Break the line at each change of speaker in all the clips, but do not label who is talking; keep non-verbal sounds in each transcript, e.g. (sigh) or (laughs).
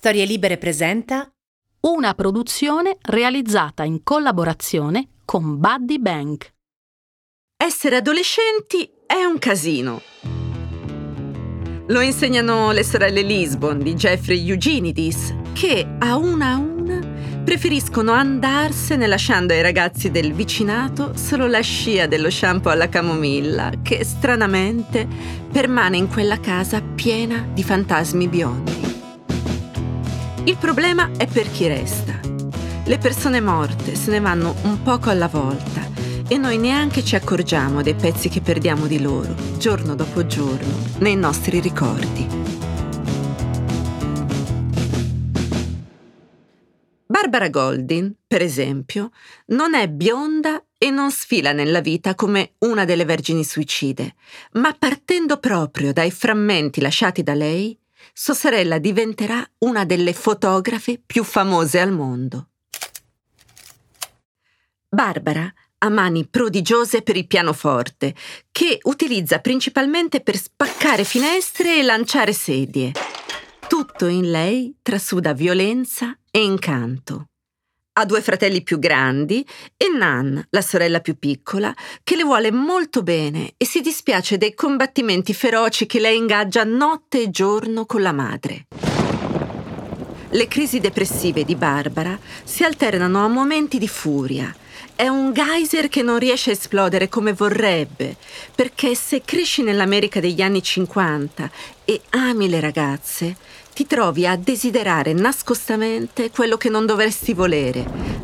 Storie Libere presenta
una produzione realizzata in collaborazione con Buddy Bank.
Essere adolescenti è un casino. Lo insegnano le sorelle Lisbon di Jeffrey Eugenidis, che a una a una preferiscono andarsene lasciando ai ragazzi del vicinato solo la scia dello shampoo alla camomilla, che stranamente permane in quella casa piena di fantasmi biondi. Il problema è per chi resta. Le persone morte se ne vanno un poco alla volta e noi neanche ci accorgiamo dei pezzi che perdiamo di loro, giorno dopo giorno, nei nostri ricordi. Barbara Goldin, per esempio, non è bionda e non sfila nella vita come una delle vergini suicide, ma partendo proprio dai frammenti lasciati da lei, sua sorella diventerà una delle fotografe più famose al mondo. Barbara ha mani prodigiose per il pianoforte, che utilizza principalmente per spaccare finestre e lanciare sedie. Tutto in lei trasuda violenza e incanto. Ha due fratelli più grandi e Nan, la sorella più piccola, che le vuole molto bene e si dispiace dei combattimenti feroci che lei ingaggia notte e giorno con la madre. Le crisi depressive di Barbara si alternano a momenti di furia. È un geyser che non riesce a esplodere come vorrebbe, perché se cresci nell'America degli anni 50 e ami le ragazze, ti trovi a desiderare nascostamente quello che non dovresti volere,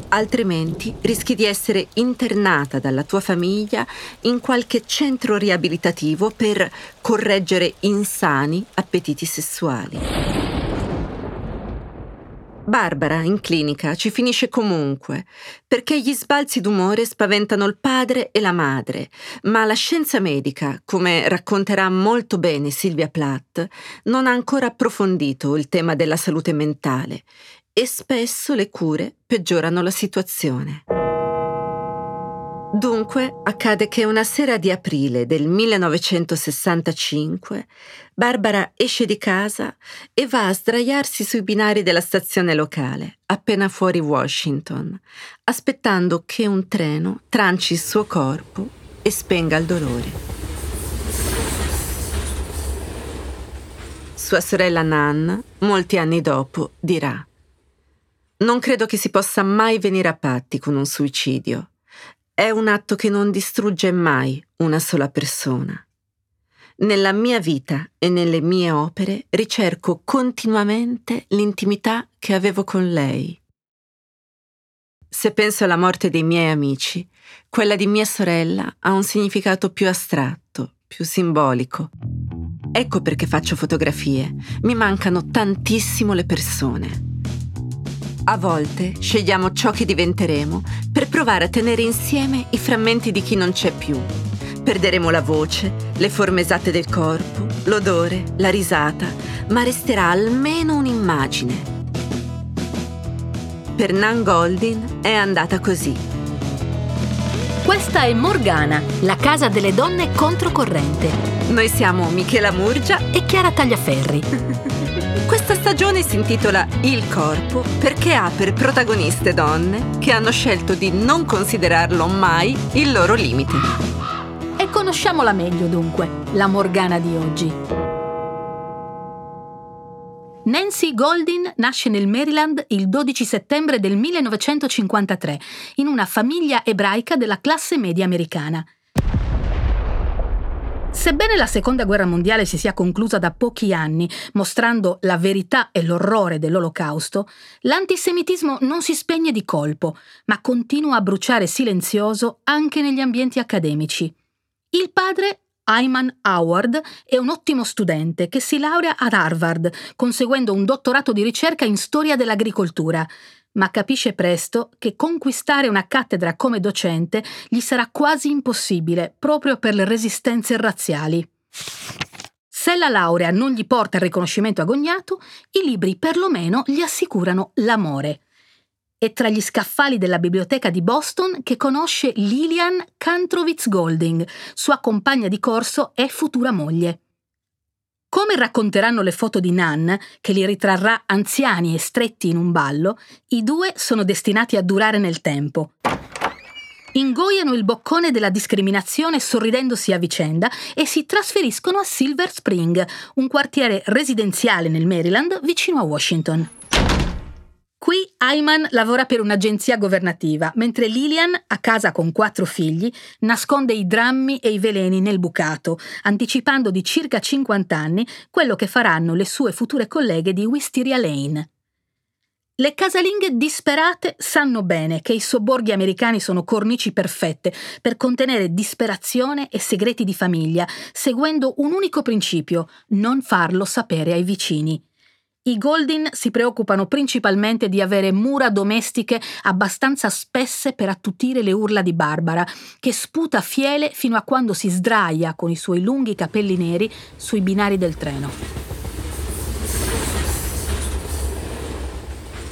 altrimenti rischi di essere internata dalla tua famiglia in qualche centro riabilitativo per correggere insani appetiti sessuali. Barbara, in clinica, ci finisce comunque, perché gli sbalzi d'umore spaventano il padre e la madre, ma la scienza medica, come racconterà molto bene Silvia Platt, non ha ancora approfondito il tema della salute mentale e spesso le cure peggiorano la situazione. Dunque accade che una sera di aprile del 1965 Barbara esce di casa e va a sdraiarsi sui binari della stazione locale, appena fuori Washington, aspettando che un treno tranci il suo corpo e spenga il dolore. Sua sorella Nan, molti anni dopo, dirà Non credo che si possa mai venire a patti con un suicidio è un atto che non distrugge mai una sola persona. Nella mia vita e nelle mie opere ricerco continuamente l'intimità che avevo con lei. Se penso alla morte dei miei amici, quella di mia sorella ha un significato più astratto, più simbolico. Ecco perché faccio fotografie. Mi mancano tantissimo le persone. A volte scegliamo ciò che diventeremo per provare a tenere insieme i frammenti di chi non c'è più. Perderemo la voce, le forme esatte del corpo, l'odore, la risata, ma resterà almeno un'immagine. Per Nan Goldin è andata così.
Questa è Morgana, la casa delle donne controcorrente.
Noi siamo Michela Murgia
e Chiara Tagliaferri. (laughs)
Questa stagione si intitola Il corpo perché ha per protagoniste donne che hanno scelto di non considerarlo mai il loro limite.
E conosciamola meglio dunque, la Morgana di oggi. Nancy Goldin nasce nel Maryland il 12 settembre del 1953 in una famiglia ebraica della classe media americana. Sebbene la seconda guerra mondiale si sia conclusa da pochi anni, mostrando la verità e l'orrore dell'olocausto, l'antisemitismo non si spegne di colpo, ma continua a bruciare silenzioso anche negli ambienti accademici. Il padre Ayman Howard è un ottimo studente che si laurea ad Harvard, conseguendo un dottorato di ricerca in storia dell'agricoltura, ma capisce presto che conquistare una cattedra come docente gli sarà quasi impossibile proprio per le resistenze razziali. Se la laurea non gli porta il riconoscimento agognato, i libri perlomeno gli assicurano l'amore. È tra gli scaffali della biblioteca di Boston che conosce Lillian Kantrowitz Golding, sua compagna di corso e futura moglie. Come racconteranno le foto di Nan, che li ritrarrà anziani e stretti in un ballo, i due sono destinati a durare nel tempo. Ingoiano il boccone della discriminazione sorridendosi a vicenda e si trasferiscono a Silver Spring, un quartiere residenziale nel Maryland vicino a Washington. Qui Ayman lavora per un'agenzia governativa, mentre Lilian, a casa con quattro figli, nasconde i drammi e i veleni nel bucato, anticipando di circa 50 anni quello che faranno le sue future colleghe di Wisteria Lane. Le casalinghe disperate sanno bene che i sobborghi americani sono cornici perfette per contenere disperazione e segreti di famiglia, seguendo un unico principio, non farlo sapere ai vicini. I Goldin si preoccupano principalmente di avere mura domestiche abbastanza spesse per attutire le urla di Barbara, che sputa fiele fino a quando si sdraia con i suoi lunghi capelli neri sui binari del treno.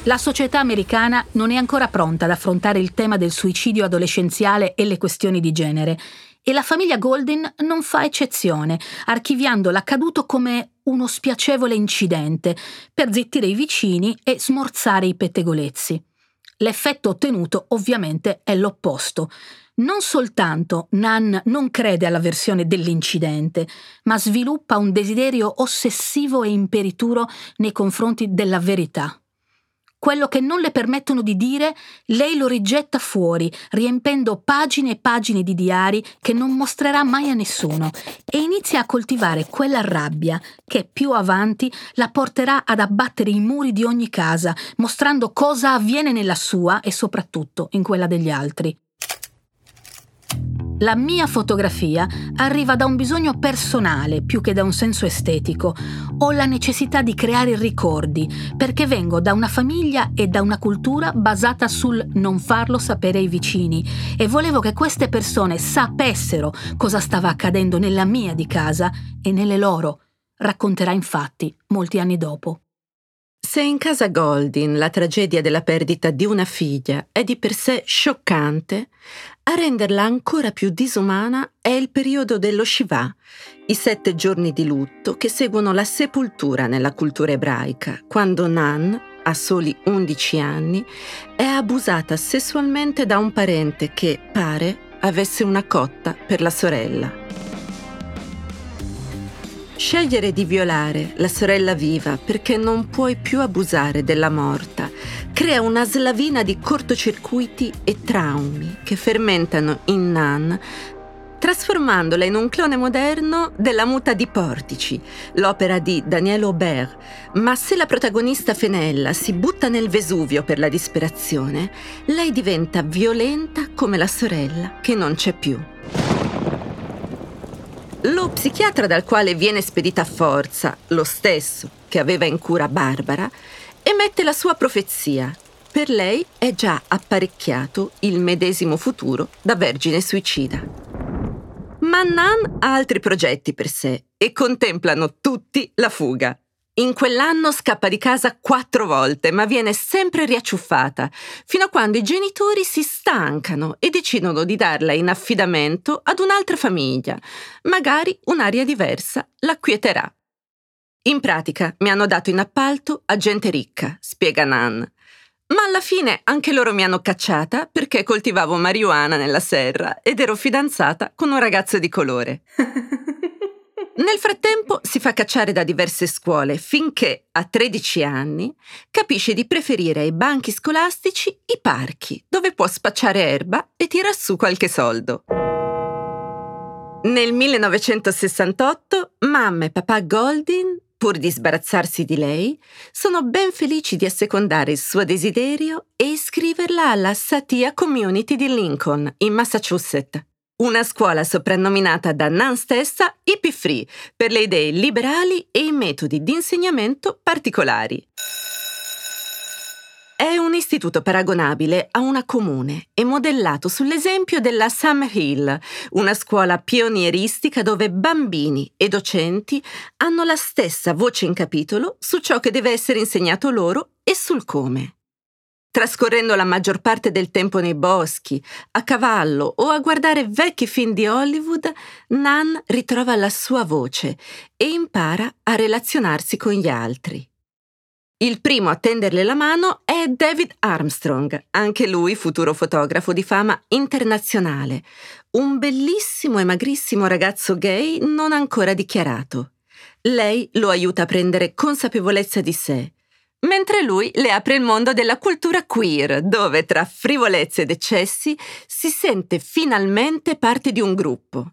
La società americana non è ancora pronta ad affrontare il tema del suicidio adolescenziale e le questioni di genere e la famiglia Golden non fa eccezione, archiviando l'accaduto come uno spiacevole incidente, per zittire i vicini e smorzare i pettegolezzi. L'effetto ottenuto ovviamente è l'opposto. Non soltanto Nan non crede alla versione dell'incidente, ma sviluppa un desiderio ossessivo e imperituro nei confronti della verità. Quello che non le permettono di dire, lei lo rigetta fuori, riempendo pagine e pagine di diari che non mostrerà mai a nessuno e inizia a coltivare quella rabbia che più avanti la porterà ad abbattere i muri di ogni casa, mostrando cosa avviene nella sua e soprattutto in quella degli altri. La mia fotografia arriva da un bisogno personale più che da un senso estetico. Ho la necessità di creare ricordi perché vengo da una famiglia e da una cultura basata sul non farlo sapere ai vicini e volevo che queste persone sapessero cosa stava accadendo nella mia di casa e nelle loro. Racconterà infatti molti anni dopo.
Se in casa Goldin la tragedia della perdita di una figlia è di per sé scioccante, a renderla ancora più disumana è il periodo dello Shiva, i sette giorni di lutto che seguono la sepoltura nella cultura ebraica, quando Nan, a soli 11 anni, è abusata sessualmente da un parente che, pare, avesse una cotta per la sorella. Scegliere di violare la sorella viva perché non puoi più abusare della morta crea una slavina di cortocircuiti e traumi che fermentano in Nan trasformandola in un clone moderno della muta di Portici, l'opera di Daniel Aubert. Ma se la protagonista Fenella si butta nel Vesuvio per la disperazione, lei diventa violenta come la sorella che non c'è più. Lo psichiatra dal quale viene spedita a forza, lo stesso che aveva in cura Barbara, emette la sua profezia. Per lei è già apparecchiato il medesimo futuro da vergine suicida. Ma Nan ha altri progetti per sé e contemplano tutti la fuga. In quell'anno scappa di casa quattro volte, ma viene sempre riacciuffata, fino a quando i genitori si stancano e decidono di darla in affidamento ad un'altra famiglia. Magari un'aria diversa la quieterà. In pratica mi hanno dato in appalto a gente ricca, spiega Nan. Ma alla fine anche loro mi hanno cacciata perché coltivavo marijuana nella serra ed ero fidanzata con un ragazzo di colore. (laughs) Nel frattempo si fa cacciare da diverse scuole finché, a 13 anni, capisce di preferire ai banchi scolastici i parchi, dove può spacciare erba e tirar su qualche soldo. Nel 1968 mamma e papà Goldin, pur di sbarazzarsi di lei, sono ben felici di assecondare il suo desiderio e iscriverla alla Satia Community di Lincoln, in Massachusetts. Una scuola soprannominata da Nan stessa hippie free per le idee liberali e i metodi di insegnamento particolari. È un istituto paragonabile a una comune e modellato sull'esempio della Summer Hill, una scuola pionieristica dove bambini e docenti hanno la stessa voce in capitolo su ciò che deve essere insegnato loro e sul come. Trascorrendo la maggior parte del tempo nei boschi, a cavallo o a guardare vecchi film di Hollywood, Nan ritrova la sua voce e impara a relazionarsi con gli altri. Il primo a tenderle la mano è David Armstrong, anche lui futuro fotografo di fama internazionale, un bellissimo e magrissimo ragazzo gay non ancora dichiarato. Lei lo aiuta a prendere consapevolezza di sé mentre lui le apre il mondo della cultura queer, dove tra frivolezze ed eccessi si sente finalmente parte di un gruppo.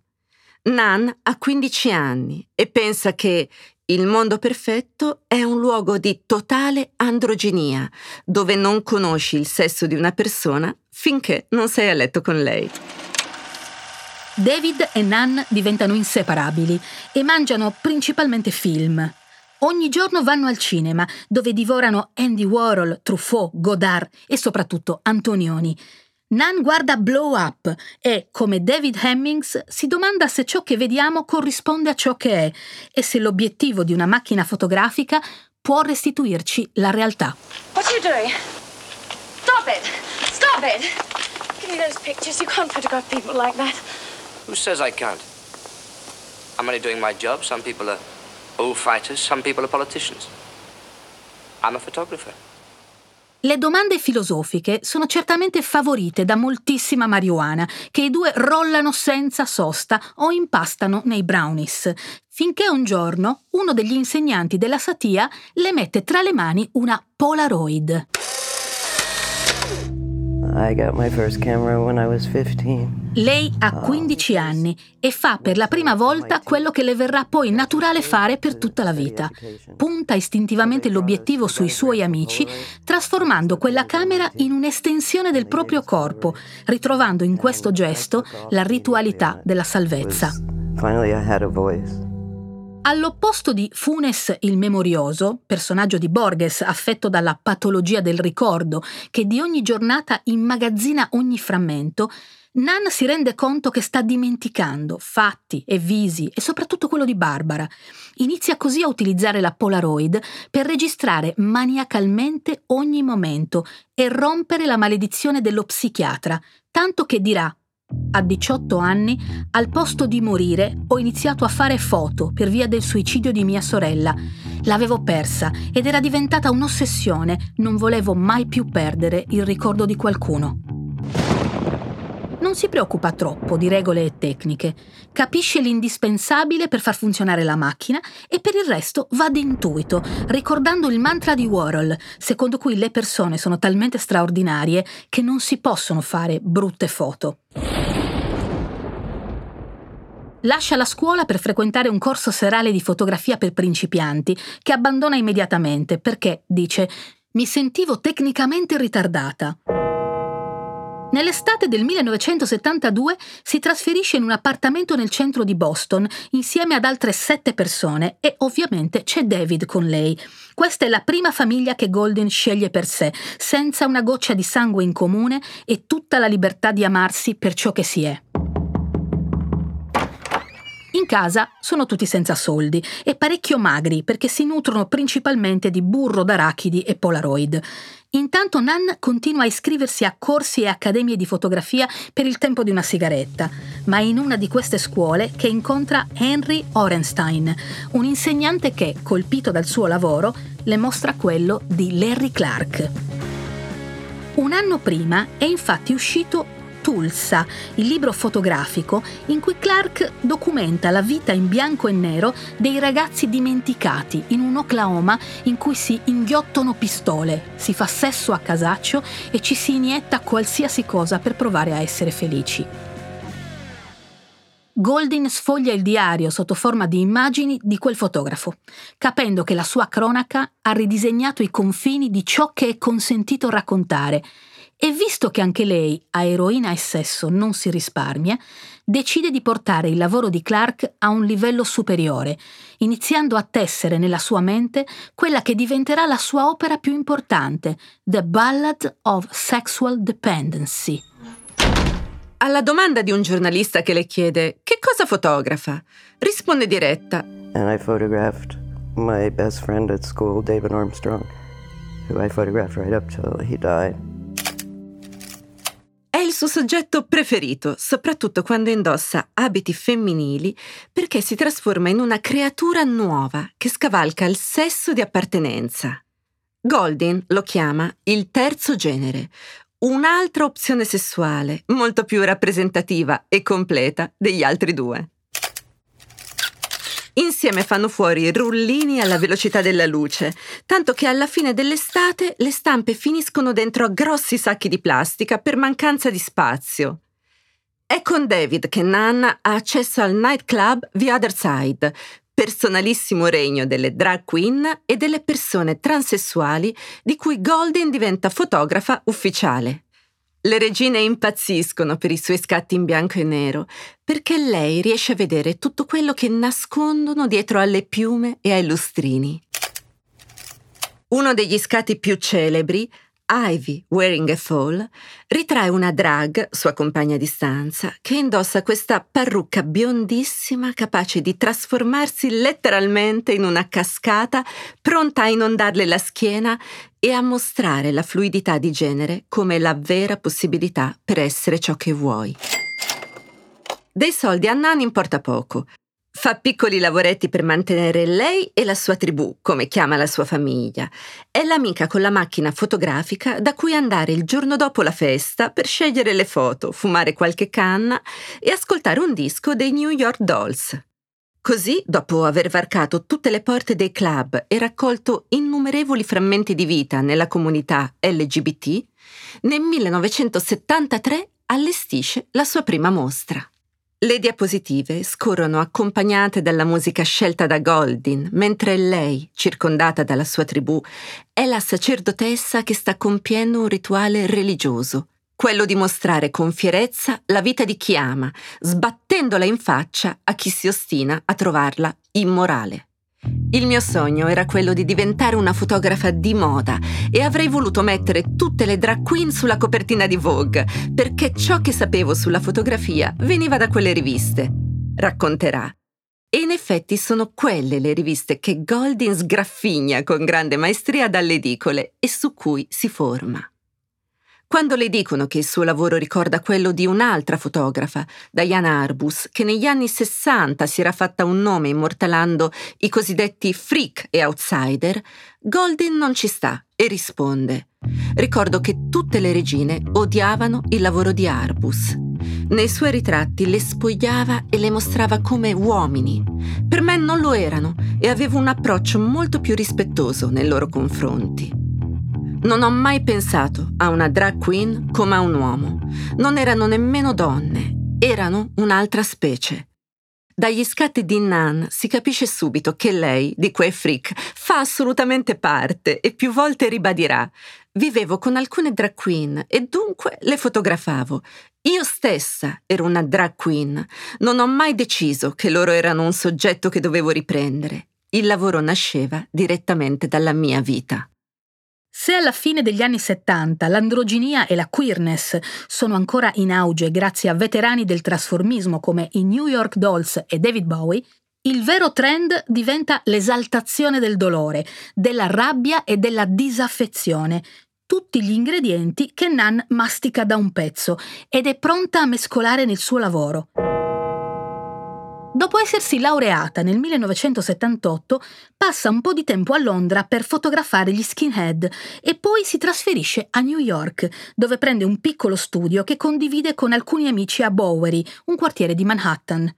Nan ha 15 anni e pensa che il mondo perfetto è un luogo di totale androginia, dove non conosci il sesso di una persona finché non sei a letto con lei.
David e Nan diventano inseparabili e mangiano principalmente film. Ogni giorno vanno al cinema, dove divorano Andy Warhol, Truffaut, Godard e soprattutto Antonioni. Nan guarda Blow Up e, come David Hemmings, si domanda se ciò che vediamo corrisponde a ciò che è e se l'obiettivo di una macchina fotografica può restituirci la realtà. What are you doing? Stop it! Stop it! Give me those pictures. You can't photograph people like that.
Who says I can't? I'm only doing my job. Some people are bullfighters, some people are politicians. I'm a photographer.
Le domande filosofiche sono certamente favorite da moltissima marijuana, che i due rollano senza sosta o impastano nei brownies, finché un giorno uno degli insegnanti della Satia le mette tra le mani una Polaroid. Lei ha 15 anni e fa per la prima volta quello che le verrà poi naturale fare per tutta la vita. Punta istintivamente l'obiettivo sui suoi amici, trasformando quella camera in un'estensione del proprio corpo, ritrovando in questo gesto la ritualità della salvezza. Finally I had a voice. All'opposto di Funes il memorioso, personaggio di Borges affetto dalla patologia del ricordo, che di ogni giornata immagazzina ogni frammento, Nan si rende conto che sta dimenticando fatti e visi e soprattutto quello di Barbara. Inizia così a utilizzare la Polaroid per registrare maniacalmente ogni momento e rompere la maledizione dello psichiatra, tanto che dirà a 18 anni, al posto di morire, ho iniziato a fare foto per via del suicidio di mia sorella. L'avevo persa ed era diventata un'ossessione, non volevo mai più perdere il ricordo di qualcuno. Non si preoccupa troppo di regole e tecniche, capisce l'indispensabile per far funzionare la macchina e per il resto va d'intuito, ricordando il mantra di Warhol, secondo cui le persone sono talmente straordinarie che non si possono fare brutte foto. Lascia la scuola per frequentare un corso serale di fotografia per principianti, che abbandona immediatamente perché, dice, mi sentivo tecnicamente ritardata. Nell'estate del 1972 si trasferisce in un appartamento nel centro di Boston insieme ad altre sette persone e ovviamente c'è David con lei. Questa è la prima famiglia che Golden sceglie per sé, senza una goccia di sangue in comune e tutta la libertà di amarsi per ciò che si è. In casa sono tutti senza soldi e parecchio magri perché si nutrono principalmente di burro d'arachidi e polaroid. Intanto Nan continua a iscriversi a corsi e accademie di fotografia per il tempo di una sigaretta, ma in una di queste scuole che incontra Henry Orenstein, un insegnante che, colpito dal suo lavoro, le mostra quello di Larry Clark. Un anno prima è infatti uscito Tulsa, il libro fotografico in cui Clark documenta la vita in bianco e nero dei ragazzi dimenticati in un Oklahoma in cui si inghiottono pistole, si fa sesso a casaccio e ci si inietta qualsiasi cosa per provare a essere felici. Goldin sfoglia il diario sotto forma di immagini di quel fotografo, capendo che la sua cronaca ha ridisegnato i confini di ciò che è consentito raccontare e visto che anche lei a eroina e sesso non si risparmia, decide di portare il lavoro di Clark a un livello superiore, iniziando a tessere nella sua mente quella che diventerà la sua opera più importante, The Ballad of Sexual Dependency.
Alla domanda di un giornalista che le chiede che cosa fotografa, risponde diretta. And I photographed my best friend at school, David Armstrong, who I photographed right up till he died. il suo soggetto preferito, soprattutto quando indossa abiti femminili, perché si trasforma in una creatura nuova che scavalca il sesso di appartenenza. Goldin lo chiama il terzo genere, un'altra opzione sessuale, molto più rappresentativa e completa degli altri due. Insieme fanno fuori rullini alla velocità della luce, tanto che alla fine dell'estate le stampe finiscono dentro a grossi sacchi di plastica per mancanza di spazio. È con David che Nan ha accesso al nightclub The Other Side, personalissimo regno delle drag queen e delle persone transessuali di cui Golden diventa fotografa ufficiale. Le regine impazziscono per i suoi scatti in bianco e nero, perché lei riesce a vedere tutto quello che nascondono dietro alle piume e ai lustrini. Uno degli scatti più celebri Ivy, wearing a fall, ritrae una drag, sua compagna di stanza, che indossa questa parrucca biondissima capace di trasformarsi letteralmente in una cascata pronta a inondarle la schiena e a mostrare la fluidità di genere come la vera possibilità per essere ciò che vuoi. Dei soldi a Nan importa poco, Fa piccoli lavoretti per mantenere lei e la sua tribù, come chiama la sua famiglia. È l'amica con la macchina fotografica da cui andare il giorno dopo la festa per scegliere le foto, fumare qualche canna e ascoltare un disco dei New York Dolls. Così, dopo aver varcato tutte le porte dei club e raccolto innumerevoli frammenti di vita nella comunità LGBT, nel 1973 allestisce la sua prima mostra. Le diapositive scorrono accompagnate dalla musica scelta da Goldin, mentre lei, circondata dalla sua tribù, è la sacerdotessa che sta compiendo un rituale religioso, quello di mostrare con fierezza la vita di chi ama, sbattendola in faccia a chi si ostina a trovarla immorale. Il mio sogno era quello di diventare una fotografa di moda e avrei voluto mettere tutte le drag queen sulla copertina di Vogue, perché ciò che sapevo sulla fotografia veniva da quelle riviste. Racconterà. E in effetti sono quelle le riviste che Goldin sgraffigna con grande maestria dalle edicole e su cui si forma. Quando le dicono che il suo lavoro ricorda quello di un'altra fotografa, Diana Arbus, che negli anni 60 si era fatta un nome immortalando i cosiddetti freak e outsider, Golden non ci sta e risponde. Ricordo che tutte le regine odiavano il lavoro di Arbus. Nei suoi ritratti le spogliava e le mostrava come uomini. Per me non lo erano e avevo un approccio molto più rispettoso nei loro confronti. Non ho mai pensato a una drag queen come a un uomo. Non erano nemmeno donne, erano un'altra specie. Dagli scatti di Nan si capisce subito che lei, di quei freak, fa assolutamente parte e più volte ribadirà. Vivevo con alcune drag queen e dunque le fotografavo. Io stessa ero una drag queen. Non ho mai deciso che loro erano un soggetto che dovevo riprendere. Il lavoro nasceva direttamente dalla mia vita.
Se alla fine degli anni 70 l'androginia e la queerness sono ancora in auge grazie a veterani del trasformismo come i New York Dolls e David Bowie, il vero trend diventa l'esaltazione del dolore, della rabbia e della disaffezione, tutti gli ingredienti che Nan mastica da un pezzo ed è pronta a mescolare nel suo lavoro. Dopo essersi laureata nel 1978, passa un po' di tempo a Londra per fotografare gli skinhead e poi si trasferisce a New York, dove prende un piccolo studio che condivide con alcuni amici a Bowery, un quartiere di Manhattan.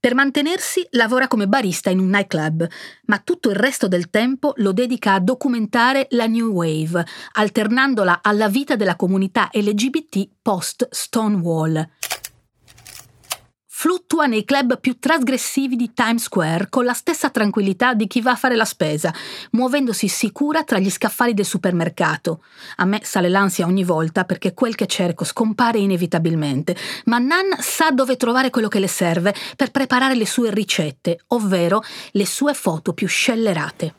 Per mantenersi lavora come barista in un nightclub, ma tutto il resto del tempo lo dedica a documentare la New Wave, alternandola alla vita della comunità LGBT post Stonewall fluttua nei club più trasgressivi di Times Square con la stessa tranquillità di chi va a fare la spesa, muovendosi sicura tra gli scaffali del supermercato. A me sale l'ansia ogni volta perché quel che cerco scompare inevitabilmente, ma Nan sa dove trovare quello che le serve per preparare le sue ricette, ovvero le sue foto più scellerate.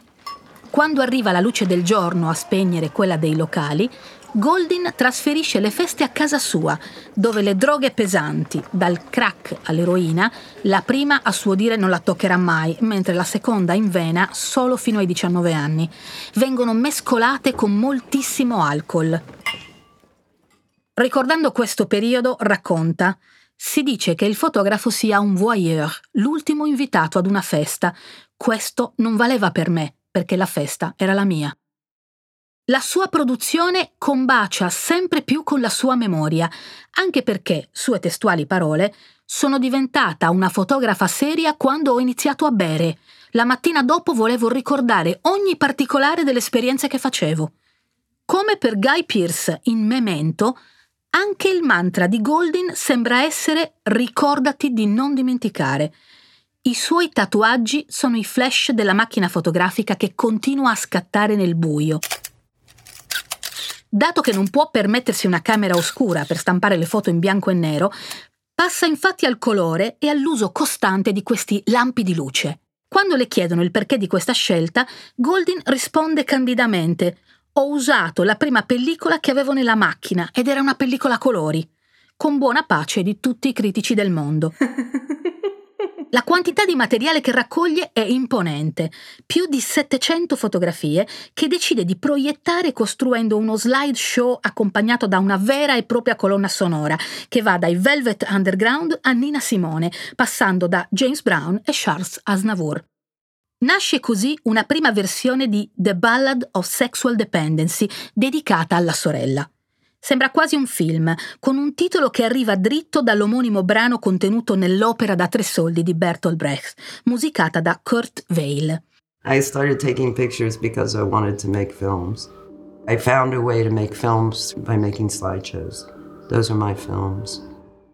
Quando arriva la luce del giorno a spegnere quella dei locali, Goldin trasferisce le feste a casa sua, dove le droghe pesanti, dal crack all'eroina, la prima a suo dire non la toccherà mai, mentre la seconda in vena solo fino ai 19 anni, vengono mescolate con moltissimo alcol. Ricordando questo periodo, racconta si dice che il fotografo sia un voyeur, l'ultimo invitato ad una festa. Questo non valeva per me, perché la festa era la mia. La sua produzione combacia sempre più con la sua memoria, anche perché, sue testuali parole, sono diventata una fotografa seria quando ho iniziato a bere. La mattina dopo volevo ricordare ogni particolare delle esperienze che facevo. Come per Guy Pearce in Memento, anche il mantra di Goldin sembra essere ricordati di non dimenticare. I suoi tatuaggi sono i flash della macchina fotografica che continua a scattare nel buio. Dato che non può permettersi una camera oscura per stampare le foto in bianco e nero, passa infatti al colore e all'uso costante di questi lampi di luce. Quando le chiedono il perché di questa scelta, Goldin risponde candidamente ho usato la prima pellicola che avevo nella macchina ed era una pellicola a colori, con buona pace di tutti i critici del mondo. (laughs) La quantità di materiale che raccoglie è imponente, più di 700 fotografie che decide di proiettare costruendo uno slideshow accompagnato da una vera e propria colonna sonora che va dai Velvet Underground a Nina Simone, passando da James Brown e Charles Aznavour. Nasce così una prima versione di The Ballad of Sexual Dependency dedicata alla sorella. Sembra quasi un film, con un titolo che arriva dritto dall'omonimo brano contenuto nell'opera da tre soldi di Bertolt Brecht, musicata da Kurt Weill.
I started taking pictures because I wanted to make films. I found a way to make films by making slideshows. Those are my films.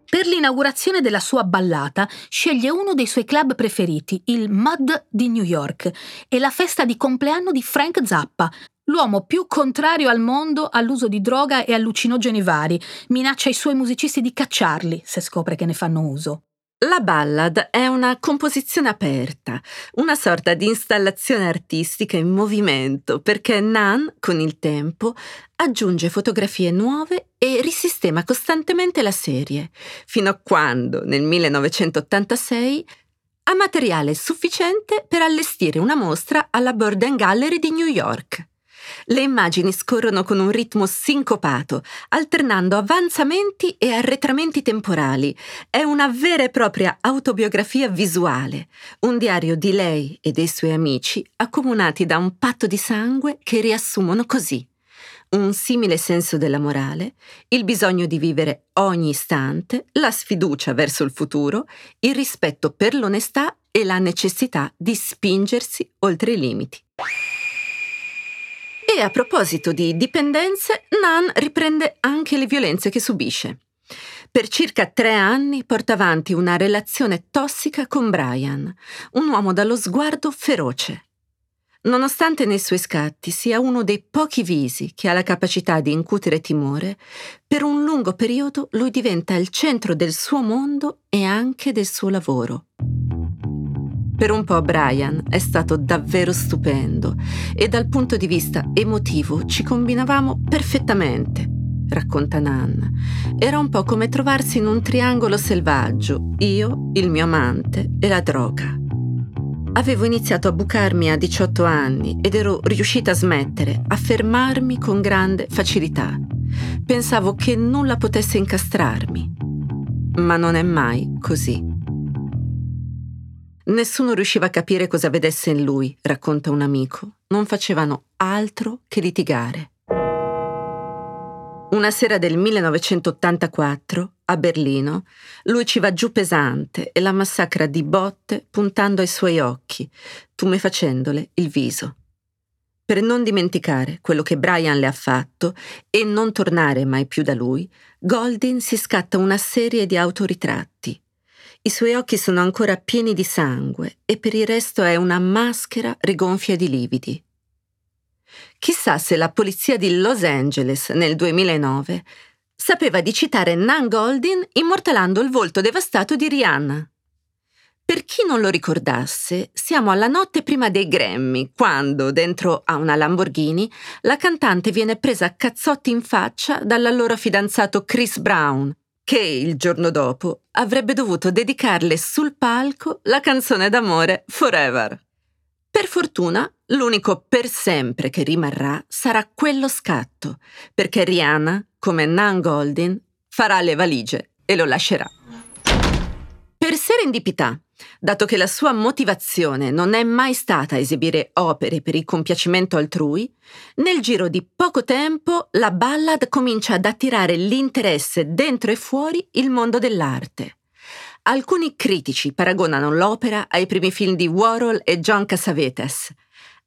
Per l'inaugurazione della sua ballata sceglie uno dei suoi club preferiti, il Mud di New York, e la festa di compleanno di Frank Zappa, l'uomo più contrario al mondo all'uso di droga e allucinogeni vari. Minaccia i suoi musicisti di cacciarli se scopre che ne fanno uso.
La ballad è una composizione aperta, una sorta di installazione artistica in movimento, perché Nan, con il tempo, aggiunge fotografie nuove e risistema costantemente la serie, fino a quando, nel 1986, ha materiale sufficiente per allestire una mostra alla Borden Gallery di New York. Le immagini scorrono con un ritmo sincopato, alternando avanzamenti e arretramenti temporali. È una vera e propria autobiografia visuale, un diario di lei e dei suoi amici accomunati da un patto di sangue che riassumono così un simile senso della morale, il bisogno di vivere ogni istante, la sfiducia verso il futuro, il rispetto per l'onestà e la necessità di spingersi oltre i limiti. E a proposito di dipendenze, Nan riprende anche le violenze che subisce. Per circa tre anni porta avanti una relazione tossica con Brian, un uomo dallo sguardo feroce. Nonostante nei suoi scatti sia uno dei pochi visi che ha la capacità di incutere timore, per un lungo periodo lui diventa il centro del suo mondo e anche del suo lavoro. Per un po' Brian è stato davvero stupendo e dal punto di vista emotivo ci combinavamo perfettamente, racconta Nan. Era un po' come trovarsi in un triangolo selvaggio, io, il mio amante e la droga. Avevo iniziato a bucarmi a 18 anni ed ero riuscita a smettere, a fermarmi con grande facilità. Pensavo che nulla potesse incastrarmi. Ma non è mai così. Nessuno riusciva a capire cosa vedesse in lui, racconta un amico. Non facevano altro che litigare. Una sera del 1984, a Berlino, lui ci va giù pesante e la massacra di botte puntando ai suoi occhi, tumefacendole il viso. Per non dimenticare quello che Brian le ha fatto e non tornare mai più da lui, Goldin si scatta una serie di autoritratti i suoi occhi sono ancora pieni di sangue e per il resto è una maschera rigonfia di lividi. Chissà se la polizia di Los Angeles nel 2009 sapeva di citare Nan Goldin immortalando il volto devastato di Rihanna. Per chi non lo ricordasse, siamo alla notte prima dei Grammy, quando, dentro a una Lamborghini, la cantante viene presa a cazzotti in faccia dall'allora fidanzato Chris Brown, che il giorno dopo avrebbe dovuto dedicarle sul palco la canzone d'amore Forever. Per fortuna, l'unico per sempre che rimarrà sarà quello scatto, perché Rihanna come Nan Goldin, farà le valigie e lo lascerà. Serendipità, dato che la sua motivazione non è mai stata esibire opere per il compiacimento altrui, nel giro di poco tempo la ballad comincia ad attirare l'interesse dentro e fuori il mondo dell'arte. Alcuni critici paragonano l'opera ai primi film di Warhol e John Cassavetes,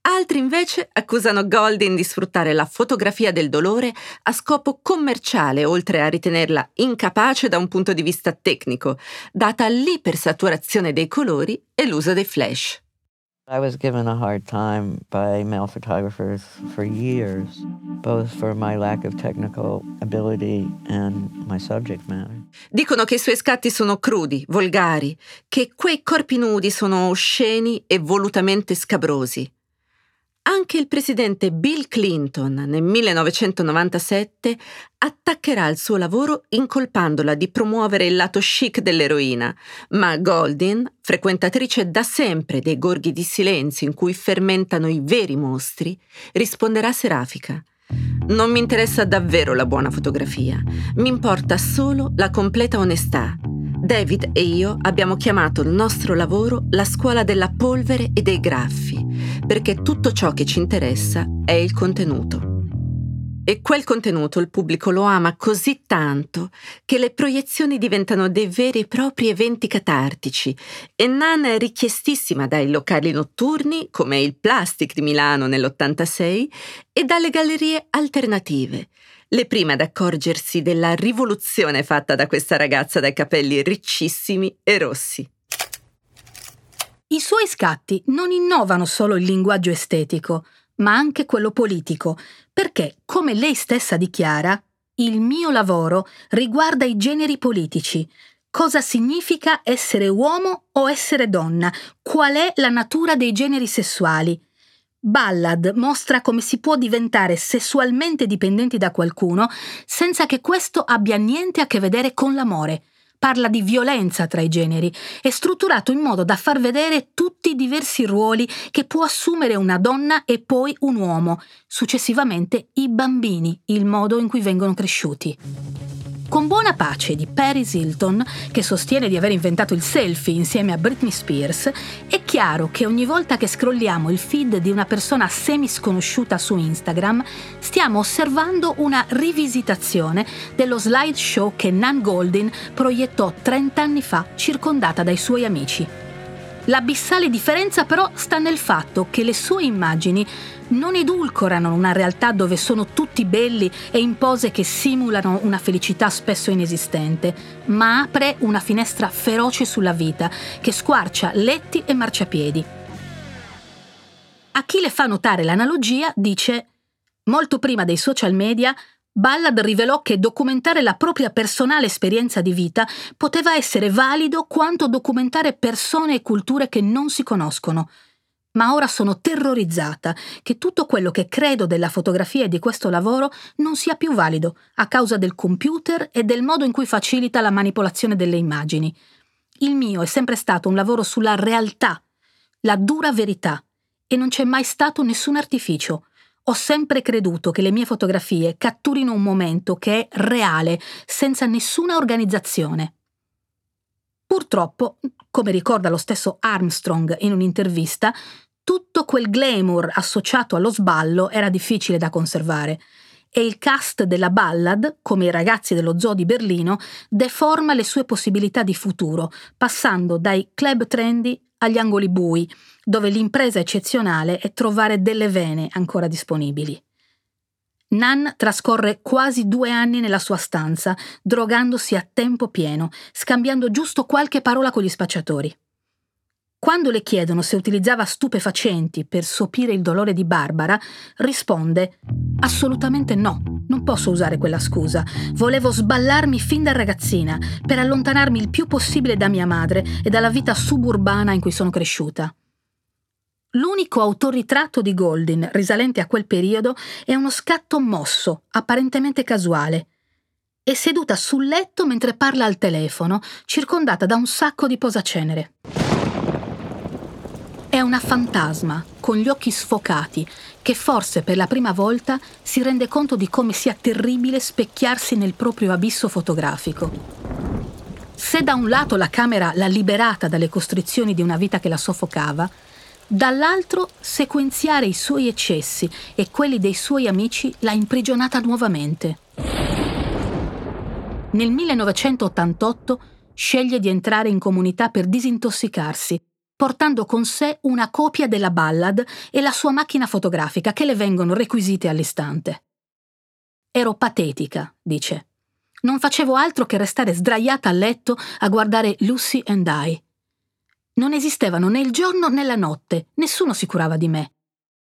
Altri invece accusano Goldin di sfruttare la fotografia del dolore a scopo commerciale, oltre a ritenerla incapace da un punto di vista tecnico, data l'ipersaturazione dei colori e l'uso dei flash.
I was given a hard time by male photographers for years, both for my lack of technical ability and my subject matter.
Dicono che i suoi scatti sono crudi, volgari, che quei corpi nudi sono osceni e volutamente scabrosi. Anche il presidente Bill Clinton nel 1997 attaccherà il suo lavoro incolpandola di promuovere il lato chic dell'eroina, ma Goldin, frequentatrice da sempre dei gorghi di silenzio in cui fermentano i veri mostri, risponderà serafica. Non mi interessa davvero la buona fotografia, mi importa solo la completa onestà. David e io abbiamo chiamato il nostro lavoro la scuola della polvere e dei graffi perché tutto ciò che ci interessa è il contenuto. E quel contenuto il pubblico lo ama così tanto che le proiezioni diventano dei veri e propri eventi catartici e Nana è richiestissima dai locali notturni, come il Plastic di Milano nell'86, e dalle gallerie alternative, le prime ad accorgersi della rivoluzione fatta da questa ragazza dai capelli riccissimi e rossi.
I suoi scatti non innovano solo il linguaggio estetico, ma anche quello politico, perché, come lei stessa dichiara, il mio lavoro riguarda i generi politici. Cosa significa essere uomo o essere donna? Qual è la natura dei generi sessuali? Ballad mostra come si può diventare sessualmente dipendenti da qualcuno senza che questo abbia niente a che vedere con l'amore parla di violenza tra i generi, è strutturato in modo da far vedere tutti i diversi ruoli che può assumere una donna e poi un uomo, successivamente i bambini, il modo in cui vengono cresciuti. Con buona pace di Paris Hilton, che sostiene di aver inventato il selfie insieme a Britney Spears, è chiaro che ogni volta che scrolliamo il feed di una persona semi-sconosciuta su Instagram, stiamo osservando una rivisitazione dello slideshow che Nan Goldin proiettò 30 anni fa circondata dai suoi amici. L'abissale differenza però sta nel fatto che le sue immagini non edulcorano una realtà dove sono tutti belli e in pose che simulano una felicità spesso inesistente, ma apre una finestra feroce sulla vita che squarcia letti e marciapiedi. A chi le fa notare l'analogia dice Molto prima dei social media, Ballard rivelò che documentare la propria personale esperienza di vita poteva essere valido quanto documentare persone e culture che non si conoscono, ma ora sono terrorizzata che tutto quello che credo della fotografia e di questo lavoro non sia più valido a causa del computer e del modo in cui facilita la manipolazione delle immagini. Il mio è sempre stato un lavoro sulla realtà, la dura verità, e non c'è mai stato nessun artificio. Ho sempre creduto che le mie fotografie catturino un momento che è reale, senza nessuna organizzazione. Purtroppo, come ricorda lo stesso Armstrong in un'intervista, tutto quel glamour associato allo sballo era difficile da conservare e il cast della ballad, come i ragazzi dello zoo di Berlino, deforma le sue possibilità di futuro, passando dai club trendy agli angoli bui, dove l'impresa eccezionale è trovare delle vene ancora disponibili. Nan trascorre quasi due anni nella sua stanza, drogandosi a tempo pieno, scambiando giusto qualche parola con gli spacciatori. Quando le chiedono se utilizzava stupefacenti per sopire il dolore di Barbara, risponde Assolutamente no, non posso usare quella scusa. Volevo sballarmi fin da ragazzina, per allontanarmi il più possibile da mia madre e dalla vita suburbana in cui sono cresciuta. L'unico autoritratto di Goldin risalente a quel periodo è uno scatto mosso, apparentemente casuale. È seduta sul letto mentre parla al telefono, circondata da un sacco di posacenere. È una fantasma, con gli occhi sfocati, che forse per la prima volta si rende conto di come sia terribile specchiarsi nel proprio abisso fotografico. Se da un lato la camera l'ha liberata dalle costrizioni di una vita che la soffocava, dall'altro sequenziare i suoi eccessi e quelli dei suoi amici l'ha imprigionata nuovamente. Nel 1988 sceglie di entrare in comunità per disintossicarsi portando con sé una copia della ballad e la sua macchina fotografica che le vengono requisite all'istante. Ero patetica, dice. Non facevo altro che restare sdraiata a letto a guardare Lucy and I. Non esistevano né il giorno né la notte, nessuno si curava di me.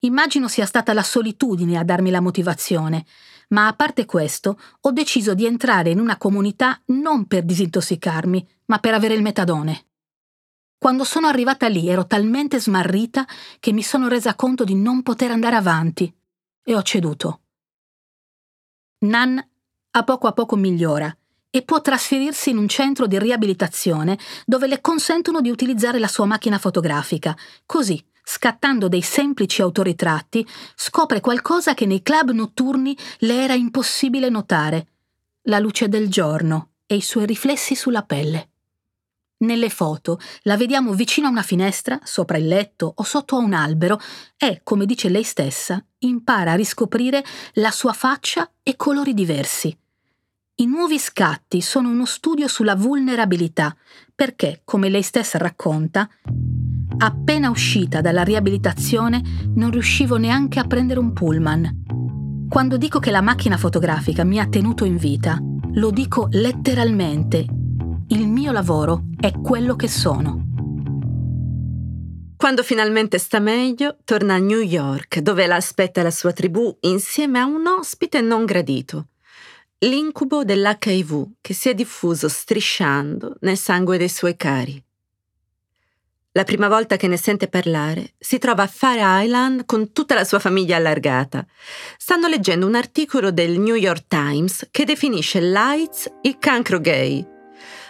Immagino sia stata la solitudine a darmi la motivazione, ma a parte questo ho deciso di entrare in una comunità non per disintossicarmi, ma per avere il metadone. Quando sono arrivata lì ero talmente smarrita che mi sono resa conto di non poter andare avanti e ho ceduto. Nan a poco a poco migliora e può trasferirsi in un centro di riabilitazione dove le consentono di utilizzare la sua macchina fotografica. Così, scattando dei semplici autoritratti, scopre qualcosa che nei club notturni le era impossibile notare: la luce del giorno e i suoi riflessi sulla pelle. Nelle foto la vediamo vicino a una finestra, sopra il letto o sotto a un albero e, come dice lei stessa, impara a riscoprire la sua faccia e colori diversi. I nuovi scatti sono uno studio sulla vulnerabilità, perché, come lei stessa racconta, appena uscita dalla riabilitazione non riuscivo neanche a prendere un pullman. Quando dico che la macchina fotografica mi ha tenuto in vita, lo dico letteralmente il mio lavoro è quello che sono.
Quando finalmente sta meglio, torna a New York, dove la aspetta la sua tribù insieme a un ospite non gradito. L'incubo dell'HIV che si è diffuso strisciando nel sangue dei suoi cari. La prima volta che ne sente parlare, si trova a Fire Island con tutta la sua famiglia allargata. Stanno leggendo un articolo del New York Times che definisce l'AIDS il cancro gay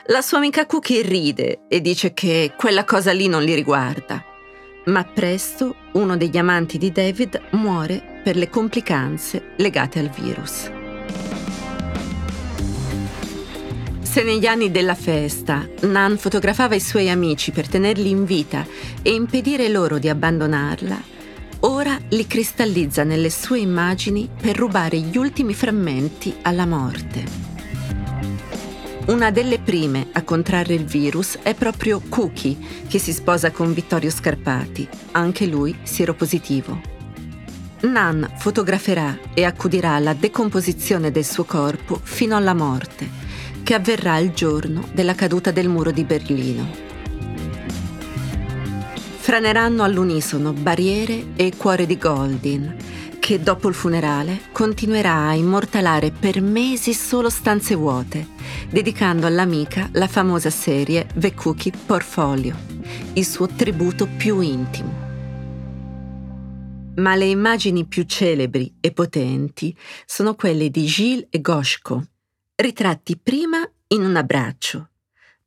la sua amica Cookie ride e dice che quella cosa lì non li riguarda. Ma presto uno degli amanti di David muore per le complicanze legate al virus. Se negli anni della festa Nan fotografava i suoi amici per tenerli in vita e impedire loro di abbandonarla, ora li cristallizza nelle sue immagini per rubare gli ultimi frammenti alla morte. Una delle prime a contrarre il virus è proprio Cookie, che si sposa con Vittorio Scarpati, anche lui sieropositivo. Nan fotograferà e accudirà alla decomposizione del suo corpo fino alla morte, che avverrà il giorno della caduta del muro di Berlino. Franeranno all'unisono Barriere e Cuore di Goldin, che dopo il funerale continuerà a immortalare per mesi solo stanze vuote, dedicando all'amica la famosa serie The Cookie Portfolio, il suo tributo più intimo. Ma le immagini più celebri e potenti sono quelle di Gilles e Goshko, ritratti prima in un abbraccio,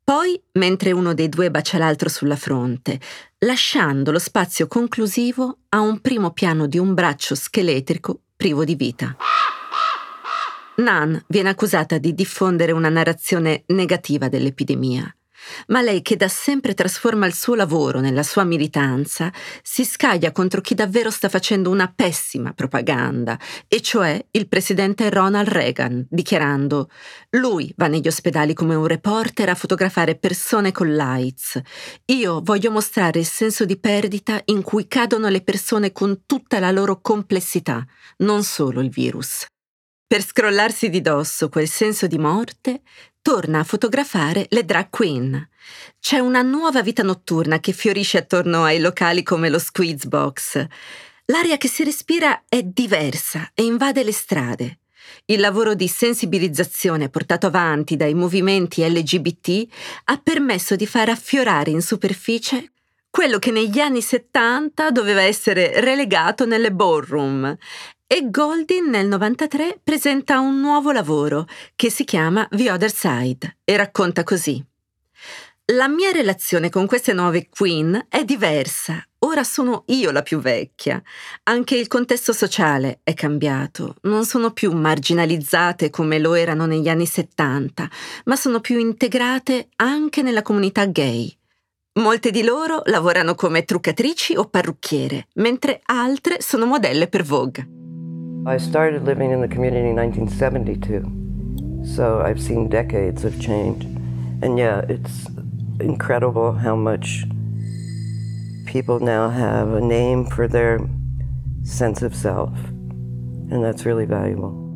poi mentre uno dei due bacia l'altro sulla fronte, lasciando lo spazio conclusivo a un primo piano di un braccio scheletrico privo di vita. Nan viene accusata di diffondere una narrazione negativa dell'epidemia ma lei che da sempre trasforma il suo lavoro nella sua militanza, si scaglia contro chi davvero sta facendo una pessima propaganda, e cioè il presidente Ronald Reagan, dichiarando lui va negli ospedali come un reporter a fotografare persone con l'AIDS. Io voglio mostrare il senso di perdita in cui cadono le persone con tutta la loro complessità, non solo il virus. Per scrollarsi di dosso quel senso di morte, torna a fotografare le drag queen. C'è una nuova vita notturna che fiorisce attorno ai locali come lo Squeeze Box. L'aria che si respira è diversa e invade le strade. Il lavoro di sensibilizzazione portato avanti dai movimenti LGBT ha permesso di far affiorare in superficie quello che negli anni 70 doveva essere relegato nelle ballroom e Goldin nel 93 presenta un nuovo lavoro che si chiama The Other Side e racconta così. La mia relazione con queste nuove queen è diversa. ora sono io la più vecchia. Anche il contesto sociale è cambiato. Non sono più marginalizzate come lo erano negli anni 70, ma sono più integrate anche nella comunità gay. Molte di loro lavorano come truccatrici o parrucchiere, mentre altre sono modelle per Vogue.
I started living in the community in 1972, so I've seen decades of change. And yeah, it's incredible how much people now have a name for their sense of self, and that's really valuable.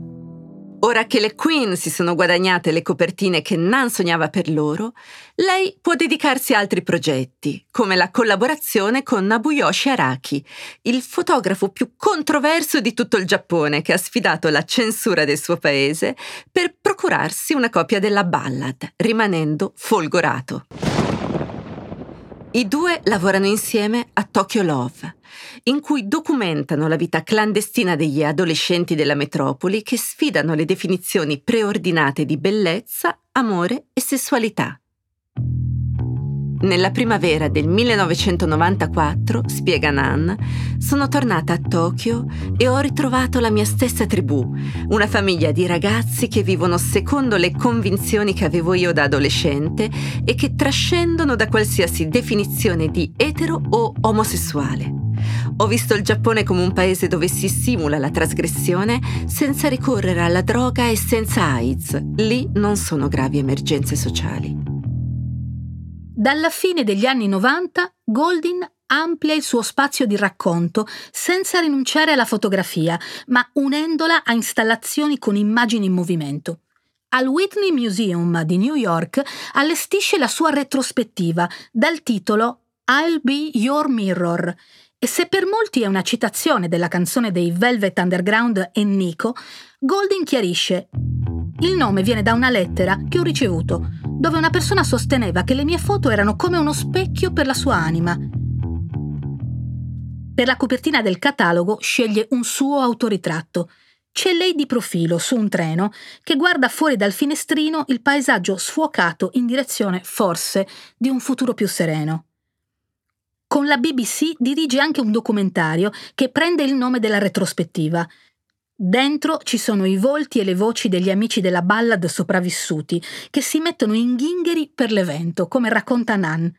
Ora che le Queen si sono guadagnate le copertine che Nan sognava per loro, lei può dedicarsi a altri progetti, come la collaborazione con Nabuyoshi Araki, il fotografo più controverso di tutto il Giappone che ha sfidato la censura del suo paese per procurarsi una copia della ballad, rimanendo folgorato. I due lavorano insieme a Tokyo Love, in cui documentano la vita clandestina degli adolescenti della metropoli che sfidano le definizioni preordinate di bellezza, amore e sessualità. Nella primavera del 1994, spiega Nan, sono tornata a Tokyo e ho ritrovato la mia stessa tribù, una famiglia di ragazzi che vivono secondo le convinzioni che avevo io da adolescente e che trascendono da qualsiasi definizione di etero o omosessuale. Ho visto il Giappone come un paese dove si simula la trasgressione senza ricorrere alla droga e senza AIDS. Lì non sono gravi emergenze sociali.
Dalla fine degli anni 90 Goldin amplia il suo spazio di racconto senza rinunciare alla fotografia, ma unendola a installazioni con immagini in movimento. Al Whitney Museum di New York allestisce la sua retrospettiva dal titolo I'll Be Your Mirror e se per molti è una citazione della canzone dei Velvet Underground e Nico, Goldin chiarisce il nome viene da una lettera che ho ricevuto, dove una persona sosteneva che le mie foto erano come uno specchio per la sua anima. Per la copertina del catalogo sceglie un suo autoritratto. C'è lei di profilo su un treno che guarda fuori dal finestrino il paesaggio sfuocato in direzione, forse, di un futuro più sereno. Con la BBC dirige anche un documentario che prende il nome della retrospettiva. Dentro ci sono i volti e le voci degli amici della ballad sopravvissuti che si mettono in ghingheri per l'evento, come racconta Nan.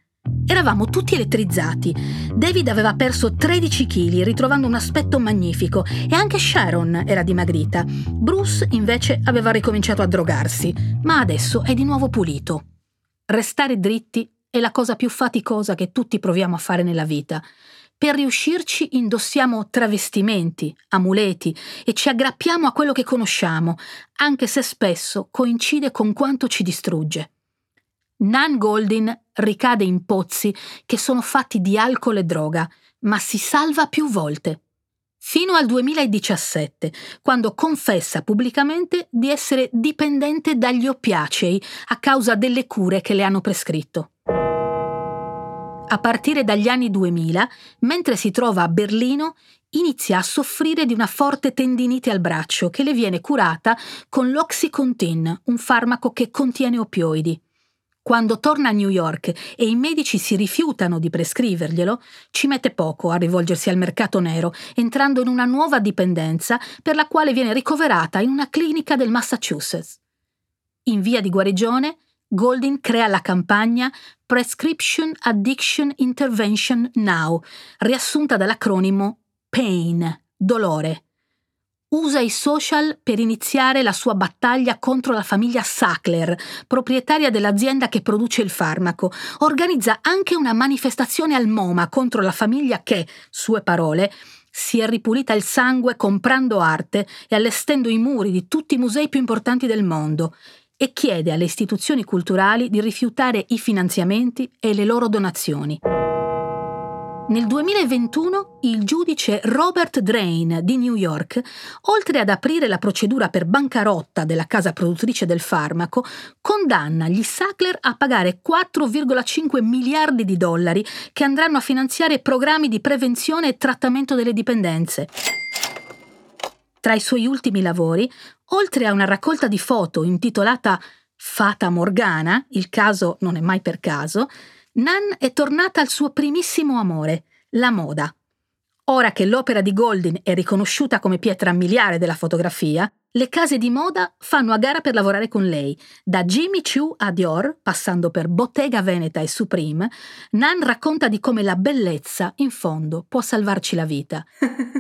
Eravamo tutti elettrizzati. David aveva perso 13 kg, ritrovando un aspetto magnifico, e anche Sharon era dimagrita. Bruce, invece, aveva ricominciato a drogarsi, ma adesso è di nuovo pulito. Restare dritti è la cosa più faticosa che tutti proviamo a fare nella vita. Per riuscirci indossiamo travestimenti, amuleti e ci aggrappiamo a quello che conosciamo, anche se spesso coincide con quanto ci distrugge. Nan Goldin ricade in pozzi che sono fatti di alcol e droga, ma si salva più volte. Fino al 2017, quando confessa pubblicamente di essere dipendente dagli oppiacei a causa delle cure che le hanno prescritto. A partire dagli anni 2000, mentre si trova a Berlino, inizia a soffrire di una forte tendinite al braccio che le viene curata con l'Oxycontin, un farmaco che contiene opioidi. Quando torna a New York e i medici si rifiutano di prescriverglielo, ci mette poco a rivolgersi al mercato nero, entrando in una nuova dipendenza per la quale viene ricoverata in una clinica del Massachusetts. In via di guarigione, Goldin crea la campagna Prescription Addiction Intervention Now, riassunta dall'acronimo PAIN, dolore. Usa i social per iniziare la sua battaglia contro la famiglia Sackler, proprietaria dell'azienda che produce il farmaco. Organizza anche una manifestazione al MoMA contro la famiglia che, sue parole, si è ripulita il sangue comprando arte e allestendo i muri di tutti i musei più importanti del mondo e chiede alle istituzioni culturali di rifiutare i finanziamenti e le loro donazioni. Nel 2021 il giudice Robert Drain di New York, oltre ad aprire la procedura per bancarotta della casa produttrice del farmaco, condanna gli Sackler a pagare 4,5 miliardi di dollari che andranno a finanziare programmi di prevenzione e trattamento delle dipendenze. Tra i suoi ultimi lavori, oltre a una raccolta di foto intitolata Fata Morgana, il caso non è mai per caso, Nan è tornata al suo primissimo amore, la moda. Ora che l'opera di Goldin è riconosciuta come pietra miliare della fotografia, le case di moda fanno a gara per lavorare con lei. Da Jimmy Choo a Dior, passando per Bottega Veneta e Supreme, Nan racconta di come la bellezza, in fondo, può salvarci la vita. (laughs)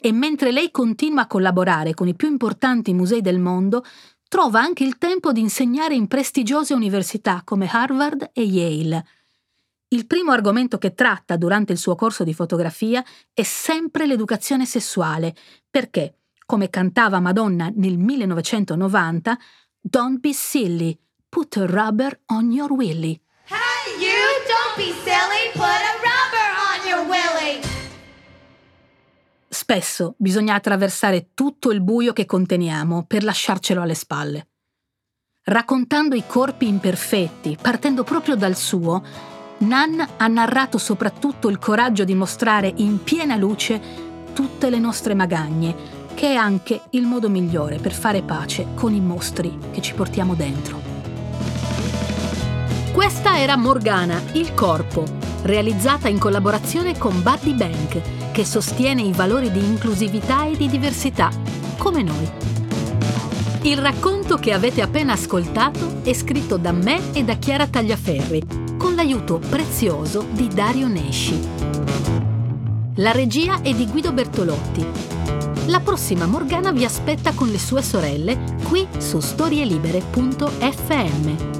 e mentre lei continua a collaborare con i più importanti musei del mondo, trova anche il tempo di insegnare in prestigiose università come Harvard e Yale. Il primo argomento che tratta durante il suo corso di fotografia è sempre l'educazione sessuale, perché, come cantava Madonna nel 1990, Don't be silly, put a rubber on your willy.
Hey, you don't be silly, put a rubber
Spesso bisogna attraversare tutto il buio che conteniamo per lasciarcelo alle spalle. Raccontando i corpi imperfetti, partendo proprio dal suo, Nan ha narrato soprattutto il coraggio di mostrare in piena luce tutte le nostre magagne, che è anche il modo migliore per fare pace con i mostri che ci portiamo dentro. Questa era Morgana, il corpo, realizzata in collaborazione con Buddy Bank, che sostiene i valori di inclusività e di diversità, come noi. Il racconto che avete appena ascoltato è scritto da me e da Chiara Tagliaferri con l'aiuto prezioso di Dario Nesci. La regia è di Guido Bertolotti. La prossima Morgana vi aspetta con le sue sorelle qui su storielibere.fm.